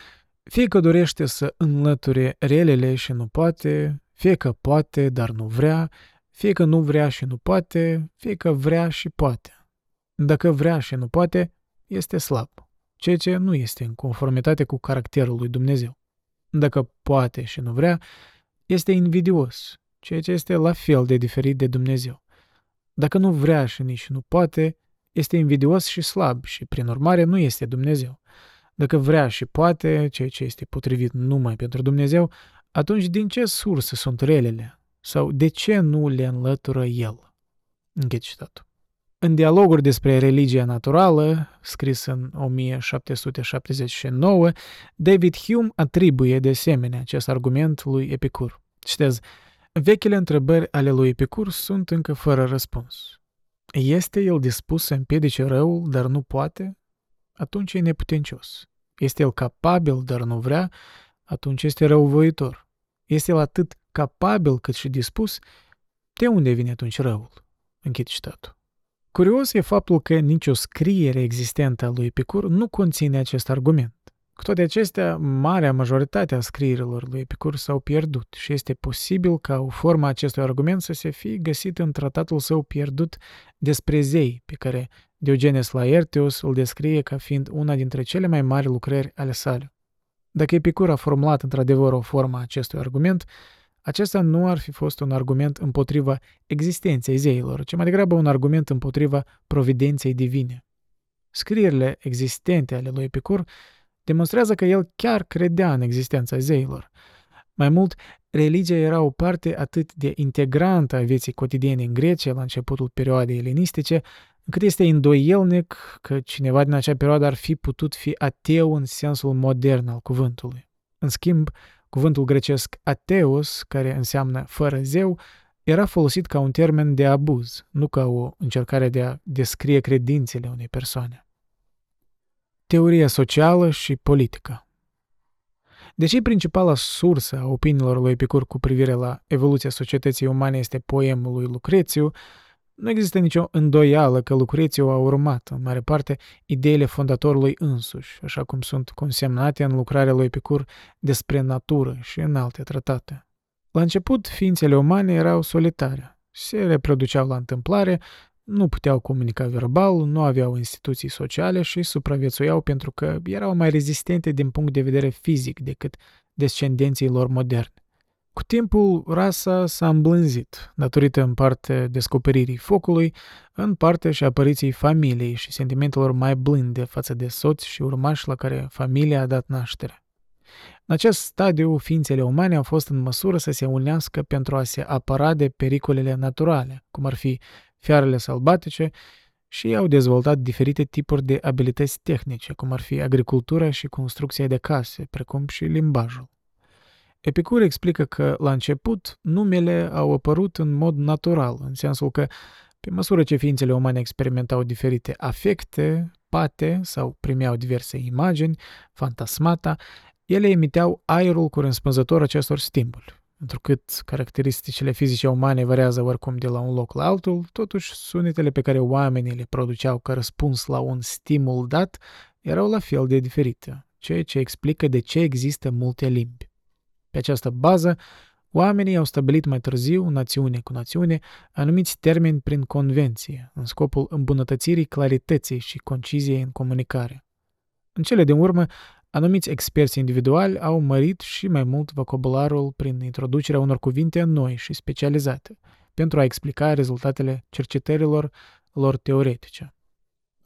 Speaker 1: fie că dorește să înlăture relele și nu poate, fie că poate, dar nu vrea, fie că nu vrea și nu poate, fie că vrea și poate. Dacă vrea și nu poate, este slab, ceea ce nu este în conformitate cu caracterul lui Dumnezeu. Dacă poate și nu vrea, este invidios, ceea ce este la fel de diferit de Dumnezeu. Dacă nu vrea și nici nu poate, este invidios și slab și, prin urmare, nu este Dumnezeu. Dacă vrea și poate, ceea ce este potrivit numai pentru Dumnezeu, atunci din ce sursă sunt relele? Sau de ce nu le înlătură El? Închid citatul. În dialoguri despre religia naturală, scris în 1779, David Hume atribuie de asemenea acest argument lui Epicur. Citez, Vechile întrebări ale lui Epicur sunt încă fără răspuns. Este el dispus să împiedice răul, dar nu poate? Atunci e neputencios. Este el capabil, dar nu vrea? Atunci este răuvoitor. Este el atât capabil cât și dispus? De unde vine atunci răul? Închid citatul. Curios e faptul că nicio scriere existentă a lui Epicur nu conține acest argument. Cu toate acestea, marea majoritate a scrierilor lui Epicur s-au pierdut și este posibil ca o formă a acestui argument să se fi găsit în tratatul său pierdut despre zei, pe care Diogenes Laertius îl descrie ca fiind una dintre cele mai mari lucrări ale sale. Dacă Epicur a formulat într-adevăr o formă a acestui argument, acesta nu ar fi fost un argument împotriva existenței zeilor, ci mai degrabă un argument împotriva providenței divine. Scrierile existente ale lui Epicur demonstrează că el chiar credea în existența zeilor. Mai mult, religia era o parte atât de integrantă a vieții cotidiene în Grecia la începutul perioadei elenistice, încât este îndoielnic că cineva din acea perioadă ar fi putut fi ateu în sensul modern al cuvântului. În schimb, cuvântul grecesc ateos, care înseamnă fără zeu, era folosit ca un termen de abuz, nu ca o încercare de a descrie credințele unei persoane. Teoria socială și politică Deși principala sursă a opiniilor lui Epicur cu privire la evoluția societății umane este poemul lui Lucrețiu, nu există nicio îndoială că Lucrețiu a urmat, în mare parte, ideile fondatorului însuși, așa cum sunt consemnate în lucrarea lui Epicur despre natură și în alte tratate. La început, ființele umane erau solitare, se reproduceau la întâmplare, nu puteau comunica verbal, nu aveau instituții sociale și supraviețuiau pentru că erau mai rezistente din punct de vedere fizic decât descendenții lor moderni. Cu timpul, rasa s-a îmblânzit, datorită în parte descoperirii focului, în parte și apariției familiei și sentimentelor mai blânde față de soți și urmași la care familia a dat naștere. În acest stadiu, ființele umane au fost în măsură să se unească pentru a se apăra de pericolele naturale, cum ar fi fiarele sălbatice, și au dezvoltat diferite tipuri de abilități tehnice, cum ar fi agricultura și construcția de case, precum și limbajul. Epicur explică că, la început, numele au apărut în mod natural, în sensul că, pe măsură ce ființele umane experimentau diferite afecte, pate sau primeau diverse imagini, fantasmata, ele emiteau aerul corespunzător acestor stimuli. Întrucât caracteristicile fizice umane variază oricum de la un loc la altul, totuși sunetele pe care oamenii le produceau ca răspuns la un stimul dat erau la fel de diferite, ceea ce explică de ce există multe limbi. Pe această bază, oamenii au stabilit mai târziu, națiune cu națiune, anumiți termeni prin convenție, în scopul îmbunătățirii clarității și conciziei în comunicare. În cele din urmă, anumiți experți individuali au mărit și mai mult vocabularul prin introducerea unor cuvinte noi și specializate, pentru a explica rezultatele cercetărilor lor teoretice.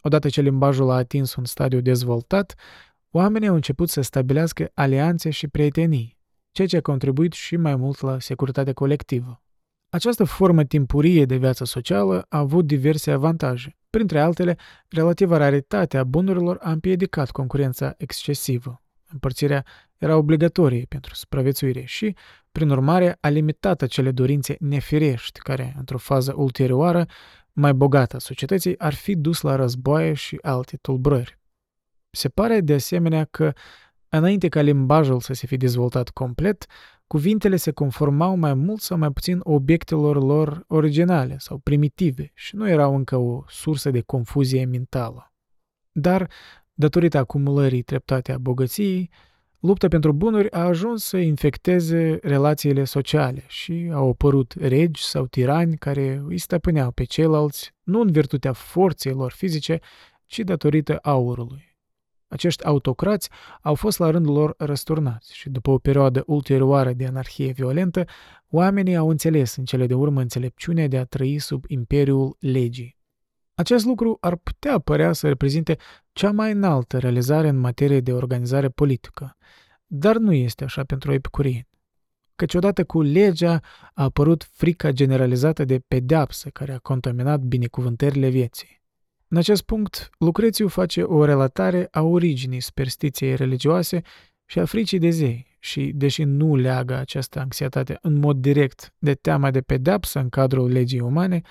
Speaker 1: Odată ce limbajul a atins un stadiu dezvoltat, oamenii au început să stabilească alianțe și prietenii, ceea ce a contribuit și mai mult la securitatea colectivă. Această formă timpurie de viață socială a avut diverse avantaje. Printre altele, relativa raritate a bunurilor a împiedicat concurența excesivă. Împărțirea era obligatorie pentru supraviețuire și, prin urmare, a limitat acele dorințe nefirești care, într-o fază ulterioară, mai bogată a societății, ar fi dus la războaie și alte tulbrări. Se pare, de asemenea, că, înainte ca limbajul să se fi dezvoltat complet, cuvintele se conformau mai mult sau mai puțin obiectelor lor originale sau primitive și nu erau încă o sursă de confuzie mentală. Dar, datorită acumulării treptate a bogăției, lupta pentru bunuri a ajuns să infecteze relațiile sociale și au apărut regi sau tirani care îi stăpâneau pe ceilalți nu în virtutea forței lor fizice, ci datorită aurului. Acești autocrați au fost la rândul lor răsturnați și după o perioadă ulterioară de anarhie violentă, oamenii au înțeles în cele de urmă înțelepciunea de a trăi sub imperiul legii. Acest lucru ar putea părea să reprezinte cea mai înaltă realizare în materie de organizare politică, dar nu este așa pentru epicurieni. Căci odată cu legea a apărut frica generalizată de pedeapsă care a contaminat binecuvântările vieții. În acest punct, Lucrețiu face o relatare a originii superstiției religioase și a fricii de zei și, deși nu leagă această anxietate în mod direct de teama de pedapsă în cadrul legii umane,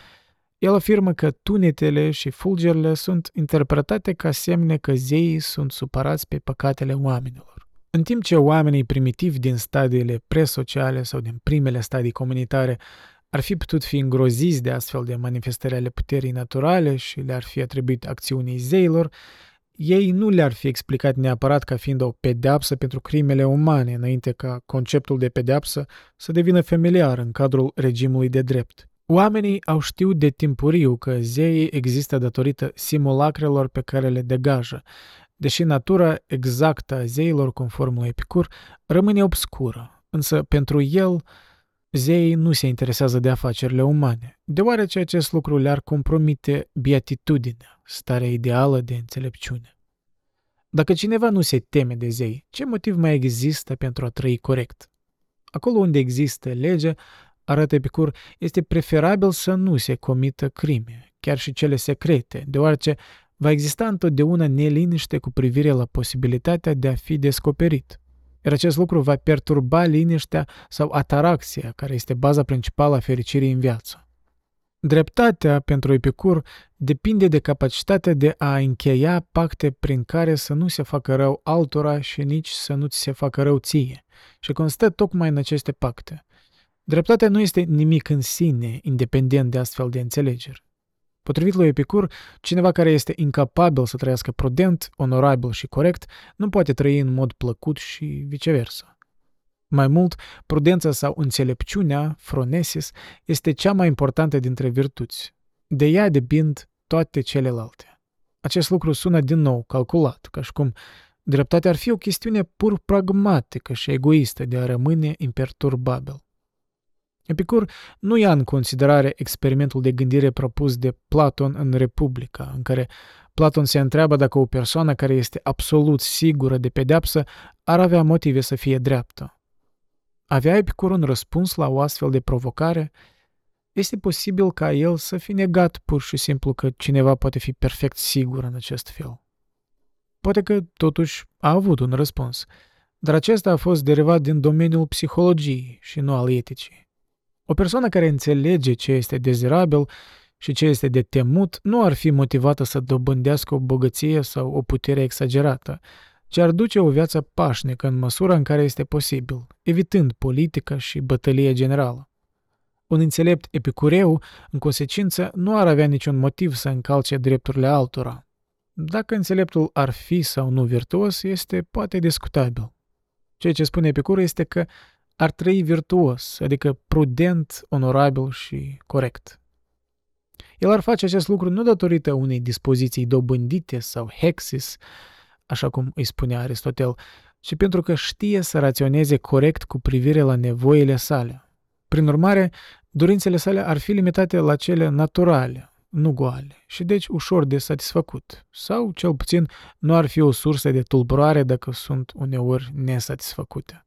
Speaker 1: el afirmă că tunetele și fulgerile sunt interpretate ca semne că zeii sunt supărați pe păcatele oamenilor. În timp ce oamenii primitivi din stadiile presociale sau din primele stadii comunitare ar fi putut fi îngroziți de astfel de manifestări ale puterii naturale și le-ar fi atribuit acțiunii zeilor, ei nu le-ar fi explicat neapărat ca fiind o pedeapsă pentru crimele umane, înainte ca conceptul de pedeapsă să devină familiar în cadrul regimului de drept. Oamenii au știut de timpuriu că zeii există datorită simulacrelor pe care le degajă, deși natura exactă a zeilor, conform lui Epicur, rămâne obscură, însă pentru el, Zeii nu se interesează de afacerile umane, deoarece acest lucru le-ar compromite beatitudinea, starea ideală de înțelepciune. Dacă cineva nu se teme de zei, ce motiv mai există pentru a trăi corect? Acolo unde există lege, arată Epicur, este preferabil să nu se comită crime, chiar și cele secrete, deoarece va exista întotdeauna neliniște cu privire la posibilitatea de a fi descoperit. Iar acest lucru va perturba liniștea sau ataraxia, care este baza principală a fericirii în viață. Dreptatea pentru Epicur depinde de capacitatea de a încheia pacte prin care să nu se facă rău altora și nici să nu ți se facă rău ție, și constă tocmai în aceste pacte. Dreptatea nu este nimic în sine, independent de astfel de înțelegeri. Potrivit lui Epicur, cineva care este incapabil să trăiască prudent, onorabil și corect, nu poate trăi în mod plăcut și viceversa. Mai mult, prudența sau înțelepciunea, phronesis, este cea mai importantă dintre virtuți. De ea depind toate celelalte. Acest lucru sună din nou calculat, ca și cum dreptatea ar fi o chestiune pur pragmatică și egoistă de a rămâne imperturbabil. Epicur nu ia în considerare experimentul de gândire propus de Platon în Republica, în care Platon se întreabă dacă o persoană care este absolut sigură de pedeapsă ar avea motive să fie dreaptă. Avea Epicur un răspuns la o astfel de provocare? Este posibil ca el să fi negat pur și simplu că cineva poate fi perfect sigur în acest fel. Poate că, totuși, a avut un răspuns, dar acesta a fost derivat din domeniul psihologiei și nu al eticii. O persoană care înțelege ce este dezirabil și ce este de temut nu ar fi motivată să dobândească o bogăție sau o putere exagerată, ci ar duce o viață pașnică în măsura în care este posibil, evitând politica și bătălia generală. Un înțelept epicureu, în consecință, nu ar avea niciun motiv să încalce drepturile altora. Dacă înțeleptul ar fi sau nu virtuos, este poate discutabil. Ceea ce spune Epicur este că ar trăi virtuos, adică prudent, onorabil și corect. El ar face acest lucru nu datorită unei dispoziții dobândite sau hexis, așa cum îi spunea Aristotel, ci pentru că știe să raționeze corect cu privire la nevoile sale. Prin urmare, dorințele sale ar fi limitate la cele naturale, nu goale și deci ușor de satisfăcut, sau cel puțin nu ar fi o sursă de tulburare dacă sunt uneori nesatisfăcute.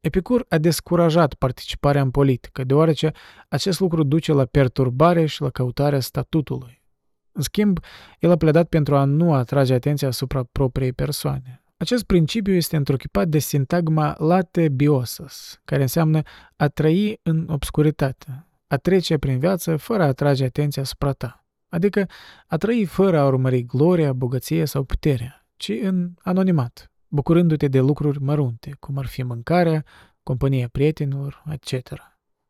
Speaker 1: Epicur a descurajat participarea în politică, deoarece acest lucru duce la perturbare și la căutarea statutului. În schimb, el a pledat pentru a nu atrage atenția asupra propriei persoane. Acest principiu este întruchipat de sintagma late biosas, care înseamnă a trăi în obscuritate, a trece prin viață fără a atrage atenția asupra ta, adică a trăi fără a urmări gloria, bogăție sau puterea, ci în anonimat, bucurându-te de lucruri mărunte, cum ar fi mâncarea, compania prietenilor, etc.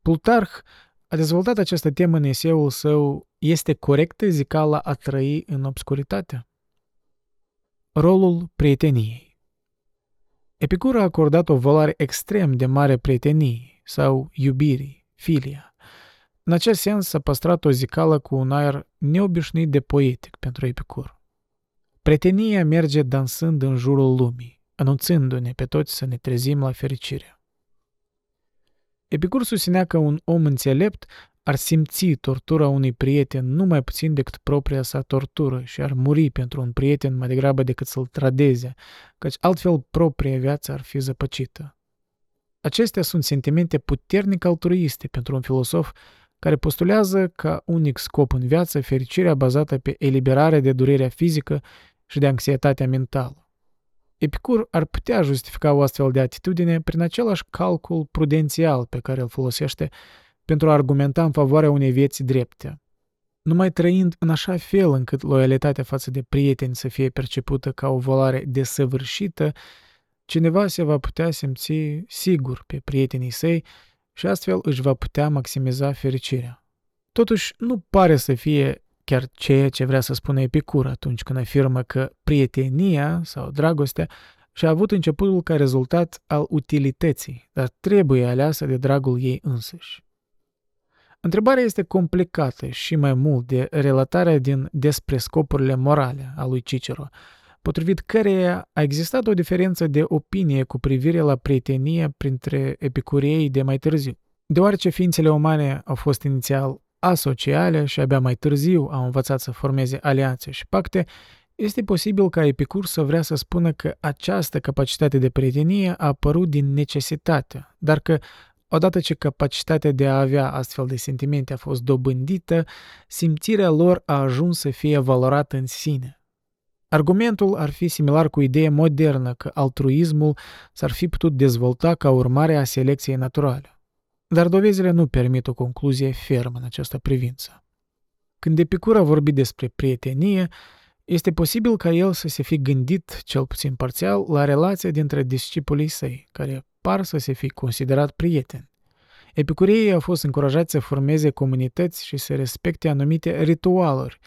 Speaker 1: Plutarh a dezvoltat această temă în eseul său Este corectă zicala a trăi în obscuritate? Rolul prieteniei Epicur a acordat o valoare extrem de mare prieteniei sau iubirii, filia. În acest sens s-a păstrat o zicală cu un aer neobișnuit de poetic pentru Epicur. Prietenia merge dansând în jurul lumii, anunțându-ne pe toți să ne trezim la fericire. Epicur susținea că un om înțelept ar simți tortura unui prieten nu mai puțin decât propria sa tortură și ar muri pentru un prieten mai degrabă decât să-l tradeze, căci altfel propria viață ar fi zăpăcită. Acestea sunt sentimente puternic altruiste pentru un filosof care postulează ca unic scop în viață fericirea bazată pe eliberarea de durerea fizică și de anxietatea mentală. Epicur ar putea justifica o astfel de atitudine prin același calcul prudențial pe care îl folosește pentru a argumenta în favoarea unei vieți drepte. Numai trăind în așa fel încât loialitatea față de prieteni să fie percepută ca o valoare desăvârșită, cineva se va putea simți sigur pe prietenii săi și astfel își va putea maximiza fericirea. Totuși, nu pare să fie chiar ceea ce vrea să spună Epicur atunci când afirmă că prietenia sau dragostea și-a avut începutul ca rezultat al utilității, dar trebuie aleasă de dragul ei însăși. Întrebarea este complicată și mai mult de relatarea din despre scopurile morale a lui Cicero, potrivit căreia a existat o diferență de opinie cu privire la prietenie printre epicureii de mai târziu. Deoarece ființele umane au fost inițial asociale și abia mai târziu au învățat să formeze alianțe și pacte, este posibil ca Epicur să vrea să spună că această capacitate de prietenie a apărut din necesitate, dar că odată ce capacitatea de a avea astfel de sentimente a fost dobândită, simțirea lor a ajuns să fie valorată în sine. Argumentul ar fi similar cu ideea modernă că altruismul s-ar fi putut dezvolta ca urmare a selecției naturale. Dar dovezile nu permit o concluzie fermă în această privință. Când Epicur a vorbit despre prietenie, este posibil ca el să se fi gândit, cel puțin parțial, la relația dintre discipolii săi, care par să se fi considerat prieteni. Epicureii au fost încurajați să formeze comunități și să respecte anumite ritualuri,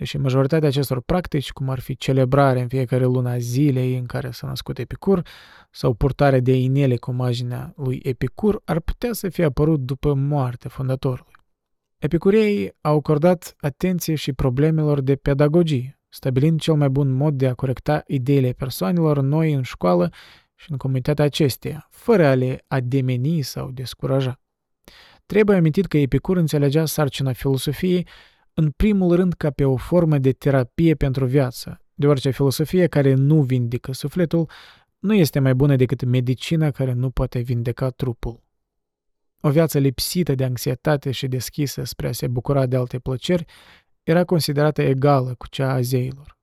Speaker 1: deși majoritatea acestor practici, cum ar fi celebrarea în fiecare lună a zilei în care s-a născut Epicur sau purtarea de inele cu imaginea lui Epicur, ar putea să fie apărut după moartea fondatorului. Epicureii au acordat atenție și problemelor de pedagogie, stabilind cel mai bun mod de a corecta ideile persoanelor noi în școală și în comunitatea acesteia, fără a le ademeni sau descuraja. Trebuie amintit că Epicur înțelegea sarcina filosofiei în primul rând ca pe o formă de terapie pentru viață, deoarece filosofia care nu vindecă sufletul nu este mai bună decât medicina care nu poate vindeca trupul. O viață lipsită de anxietate și deschisă spre a se bucura de alte plăceri era considerată egală cu cea a zeilor.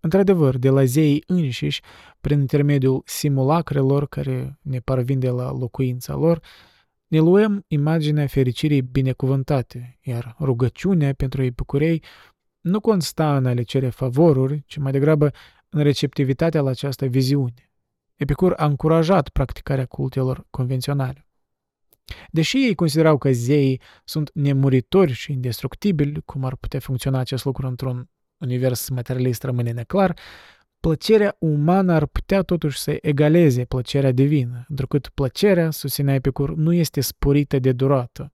Speaker 1: Într-adevăr, de la zeii înșiși, prin intermediul simulacrelor care ne parvin de la locuința lor, ne luăm imaginea fericirii binecuvântate, iar rugăciunea pentru epicurei nu consta în a le cere favoruri, ci mai degrabă în receptivitatea la această viziune. Epicur a încurajat practicarea cultelor convenționale. Deși ei considerau că zeii sunt nemuritori și indestructibili, cum ar putea funcționa acest lucru într-un univers materialist rămâne neclar, plăcerea umană ar putea totuși să egaleze plăcerea divină, întrucât plăcerea, susținea Epicur, nu este sporită de durată.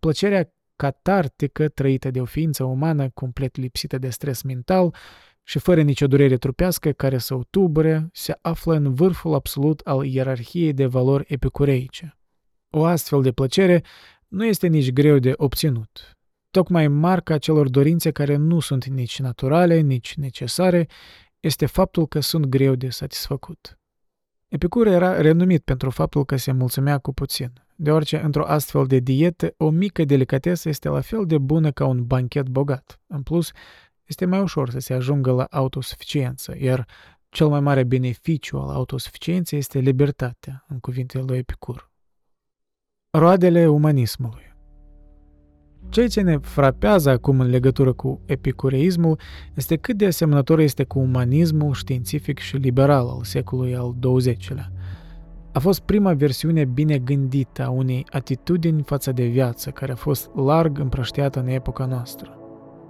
Speaker 1: Plăcerea catartică trăită de o ființă umană complet lipsită de stres mental și fără nicio durere trupească care să o tubure, se află în vârful absolut al ierarhiei de valori epicureice. O astfel de plăcere nu este nici greu de obținut. Tocmai marca celor dorințe care nu sunt nici naturale, nici necesare, este faptul că sunt greu de satisfăcut. Epicur era renumit pentru faptul că se mulțumea cu puțin, deoarece într-o astfel de dietă o mică delicatesă este la fel de bună ca un banchet bogat. În plus, este mai ușor să se ajungă la autosuficiență, iar cel mai mare beneficiu al autosuficienței este libertatea, în cuvintele lui Epicur. Roadele umanismului Ceea ce ne frapează acum în legătură cu epicureismul este cât de asemănător este cu umanismul științific și liberal al secolului al XX-lea. A fost prima versiune bine gândită a unei atitudini față de viață care a fost larg împrăștiată în epoca noastră.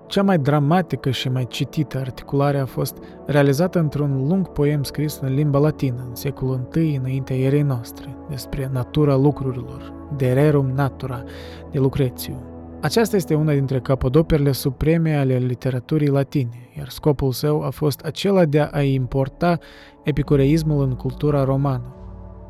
Speaker 1: Cea mai dramatică și mai citită articulare a fost realizată într-un lung poem scris în limba latină în secolul I înaintea erei noastre, despre natura lucrurilor, de rerum natura, de Lucrețiu. Aceasta este una dintre capodoperele supreme ale literaturii latine, iar scopul său a fost acela de a importa epicureismul în cultura romană.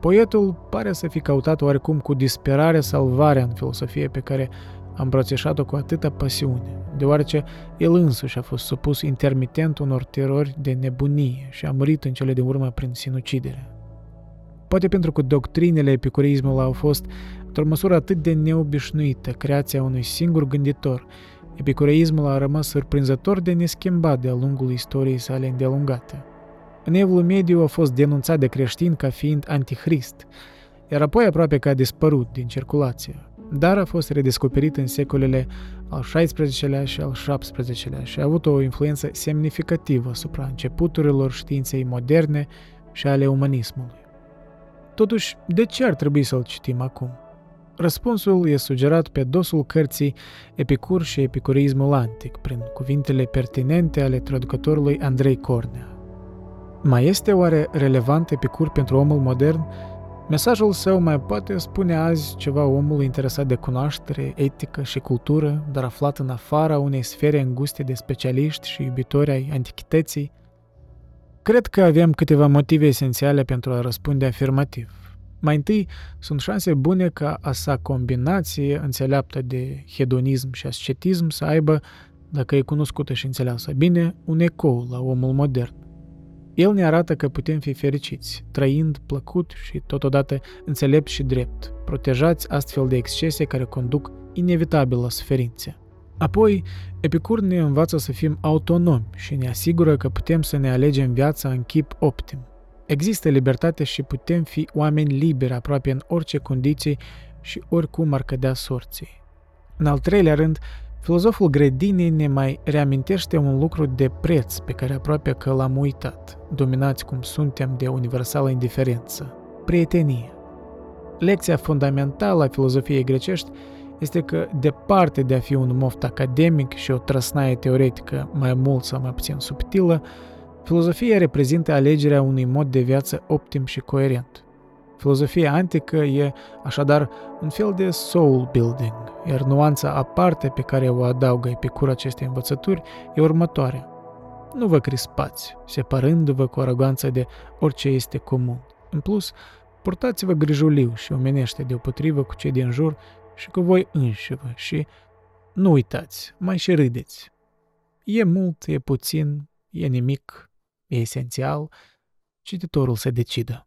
Speaker 1: Poetul pare să fi căutat oarecum cu disperare salvarea în filosofie pe care a îmbrățișat-o cu atâta pasiune, deoarece el însuși a fost supus intermitent unor terori de nebunie și a murit în cele din urmă prin sinucidere. Poate pentru că doctrinele epicureismului au fost într-o măsură atât de neobișnuită, creația unui singur gânditor, epicureismul a rămas surprinzător de neschimbat de-a lungul istoriei sale îndelungate. În Evul Mediu a fost denunțat de creștini ca fiind antichrist, iar apoi aproape că a dispărut din circulație, dar a fost redescoperit în secolele al XVI-lea și al XVII-lea și a avut o influență semnificativă asupra începuturilor științei moderne și ale umanismului. Totuși, de ce ar trebui să-l citim acum? Răspunsul e sugerat pe dosul cărții Epicur și epicurismul antic, prin cuvintele pertinente ale traducătorului Andrei Cornea. Mai este oare relevant Epicur pentru omul modern? Mesajul său mai poate spune azi ceva omul interesat de cunoaștere, etică și cultură, dar aflat în afara unei sfere înguste de specialiști și iubitori ai antichității? Cred că avem câteva motive esențiale pentru a răspunde afirmativ. Mai întâi, sunt șanse bune ca a sa combinație înțeleaptă de hedonism și ascetism să aibă, dacă e cunoscută și înțeleasă bine, un ecou la omul modern. El ne arată că putem fi fericiți, trăind plăcut și totodată înțelept și drept, protejați astfel de excese care conduc inevitabil la suferințe. Apoi, Epicur ne învață să fim autonomi și ne asigură că putem să ne alegem viața în chip optim, Există libertate și putem fi oameni liberi aproape în orice condiții și oricum ar cădea sorții. În al treilea rând, filozoful grădinii ne mai reamintește un lucru de preț pe care aproape că l-am uitat, dominați cum suntem de universală indiferență, prietenie. Lecția fundamentală a filozofiei grecești este că, departe de a fi un moft academic și o trăsnaie teoretică mai mult sau mai puțin subtilă, Filozofia reprezintă alegerea unui mod de viață optim și coerent. Filozofia antică e așadar un fel de soul building, iar nuanța aparte pe care o adaugă Epicur acestei învățături e următoarea. Nu vă crispați, separându-vă cu aroganță de orice este comun. În plus, purtați-vă grijuliu și omenește deopotrivă cu cei din jur și cu voi înșivă și nu uitați, mai și râdeți. E mult, e puțin, e nimic, e esențial, cititorul să decidă.